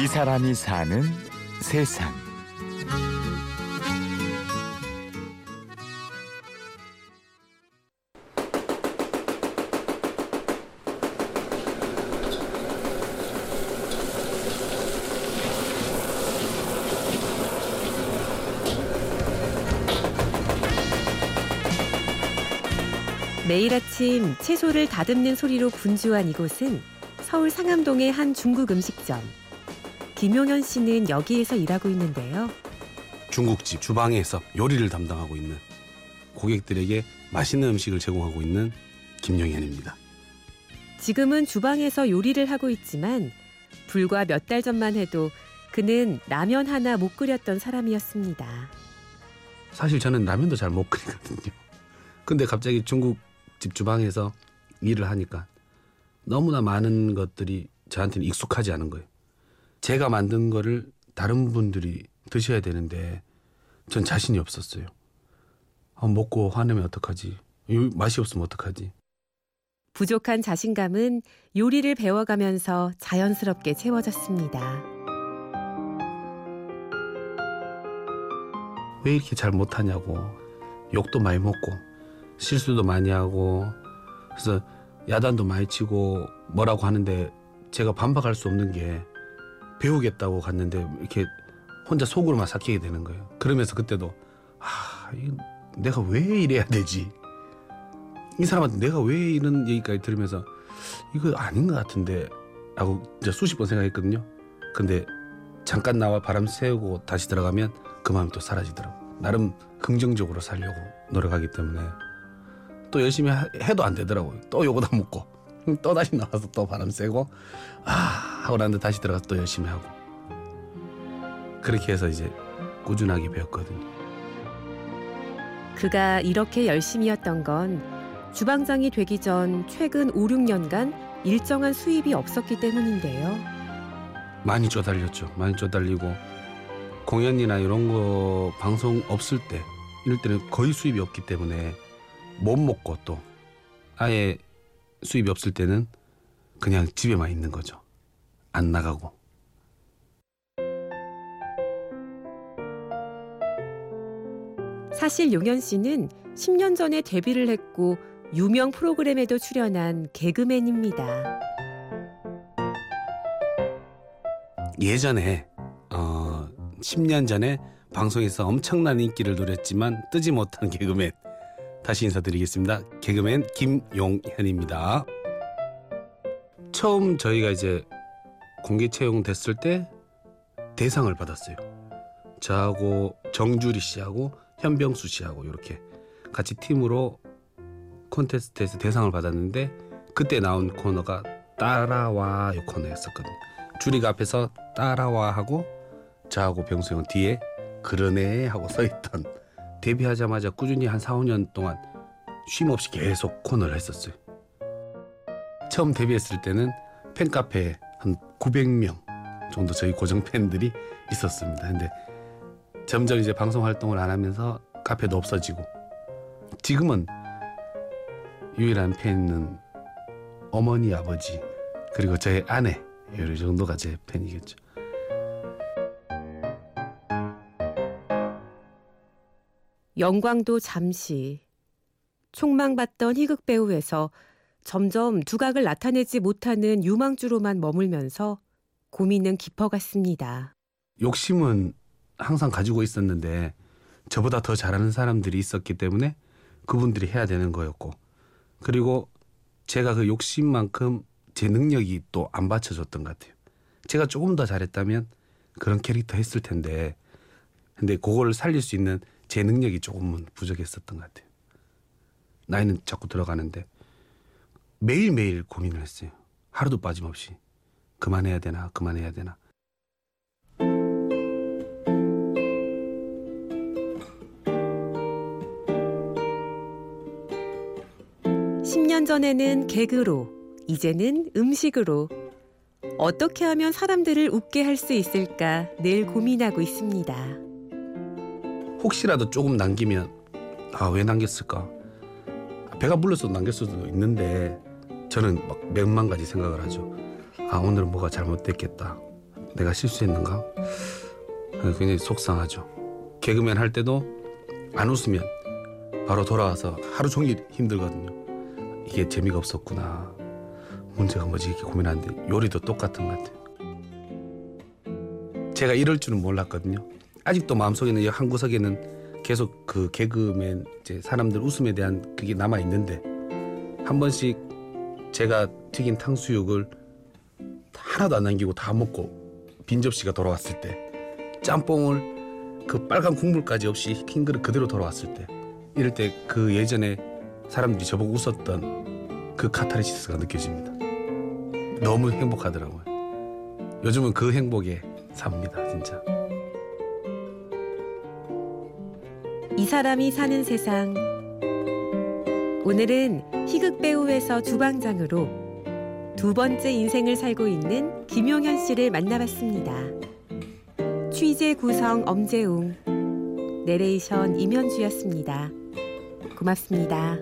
이 사람이 사는 세상. 매일 아침 채소를 다듬는 소리로 분주한 이곳은 서울 상암동의 한 중국 음식점. 김용현 씨는 여기에서 일하고 있는데요. 중국집 주방에서 요리를 담당하고 있는 고객들에게 맛있는 음식을 제공하고 있는 김용현입니다. 지금은 주방에서 요리를 하고 있지만 불과 몇 달 전만 해도 그는 라면 하나 못 끓였던 사람이었습니다. 사실 저는 라면도 잘 못 끓이거든요. 근데 갑자기 중국집 주방에서 일을 하니까 너무나 많은 것들이 저한테는 익숙하지 않은 거예요. 제가 만든 거를 다른 분들이 드셔야 되는데 전 자신이 없었어요. 아, 먹고 화내면 어떡하지? 맛이 없으면 어떡하지? 부족한 자신감은 요리를 배워가면서 자연스럽게 채워졌습니다. 왜 이렇게 잘 못하냐고 욕도 많이 먹고 실수도 많이 하고 그래서 야단도 많이 치고 뭐라고 하는데 제가 반박할 수 없는 게 배우겠다고 갔는데 이렇게 혼자 속으로만 삭히게 되는 거예요. 그러면서 그때도 아, 내가 왜 이래야 되지? 이 사람한테 내가 왜 이런 얘기까지 들으면서 이거 아닌 것 같은데 라고 이제 수십 번 생각했거든요. 근데 잠깐 나와 바람 쐬고 다시 들어가면 그 마음이 또 사라지더라고. 나름 긍정적으로 살려고 노력하기 때문에 또 열심히 해도 안 되더라고요. 또 요거 다 먹고 또 다시 나와서 또 바람 쐬고 아 하고 나는데 다시 들어가서 또 열심히 하고 그렇게 해서 이제 꾸준하게 배웠거든요. 그가 이렇게 열심히였던 건 주방장이 되기 전 최근 5, 6년간 일정한 수입이 없었기 때문인데요. 많이 쪼달렸죠. 많이 쪼달리고 공연이나 이런 거 방송 없을 때 이럴 때는 거의 수입이 없기 때문에 못 먹고 또 아예 수입이 없을 때는 그냥 집에만 있는 거죠. 안 나가고. 사실 용현 씨는 10년 전에 데뷔를 했고 유명 프로그램에도 출연한 개그맨입니다. 예전에 어 10년 전에 방송에서 엄청난 인기를 누렸지만 뜨지 못한 개그맨 다시 인사드리겠습니다. 개그맨 김용현입니다. 처음 저희가 이제 공개 채용됐을 때 대상을 받았어요. 저하고 정주리 씨하고 현병수 씨하고 이렇게 같이 팀으로 콘테스트에서 대상을 받았는데 그때 나온 코너가 따라와 이 코너였었거든요. 주리가 앞에서 따라와 하고 저하고 병수 형 뒤에 그러네 하고 서 있던 데뷔하자마자 꾸준히 한 4, 5년 동안 쉼 없이 계속 코너를 했었어요. 처음 데뷔했을 때는 팬카페에 한 900명 정도 저희 고정 팬들이 있었습니다. 근데 점점 이제 방송 활동을 안 하면서 카페도 없어지고 지금은 유일한 팬은 어머니 아버지 그리고 저의 아내 이 정도가 제 팬이겠죠. 영광도 잠시 촉망받던 희극 배우에서 점점 두각을 나타내지 못하는 유망주로만 머물면서 고민은 깊어갔습니다. 욕심은 항상 가지고 있었는데 저보다 더 잘하는 사람들이 있었기 때문에 그분들이 해야 되는 거였고 그리고 제가 그 욕심만큼 제 능력이 또 안 받쳐줬던 것 같아요. 제가 조금 더 잘했다면 그런 캐릭터 했을 텐데 근데 그걸 살릴 수 있는 제 능력이 조금은 부족했었던 것 같아요. 나이는 자꾸 들어가는데 매일매일 고민을 했어요. 하루도 빠짐없이 그만해야 되나 그만해야 되나 10년 전에는 개그로, 이제는 음식으로 어떻게 하면 사람들을 웃게 할 수 있을까 늘 고민하고 있습니다. 혹시라도 조금 남기면 아 왜 남겼을까? 배가 불러서 남겼 수도 있는데 저는 막 몇만 가지 생각을 하죠. 아 오늘은 뭐가 잘못됐겠다. 내가 실수했는가? 굉장히 속상하죠. 개그맨 할 때도 안 웃으면 바로 돌아와서 하루 종일 힘들거든요. 이게 재미가 없었구나. 문제가 뭐지 이렇게 고민하는데 요리도 똑같은 것 같아요. 제가 이럴 줄은 몰랐거든요. 아직도 마음속에는 이한 구석에는 계속 그 개그맨 이제 사람들 웃음에 대한 그게 남아 있는데 한 번씩 제가 튀긴 탕수육을 하나도 안 남기고 다 먹고 빈 접시가 돌아왔을 때 짬뽕을 그 빨간 국물까지 없이 흰 그릇 그대로 돌아왔을 때 이럴 때 그 예전에 사람들이 저보고 웃었던 그 카타르시스가 느껴집니다. 너무 행복하더라고요. 요즘은 그 행복에 삽니다, 진짜. 이 사람이 사는 세상. 오늘은 희극 배우에서 주방장으로 두 번째 인생을 살고 있는 김용현 씨를 만나봤습니다. 취재 구성 엄재웅, 내레이션 임현주였습니다. 고맙습니다.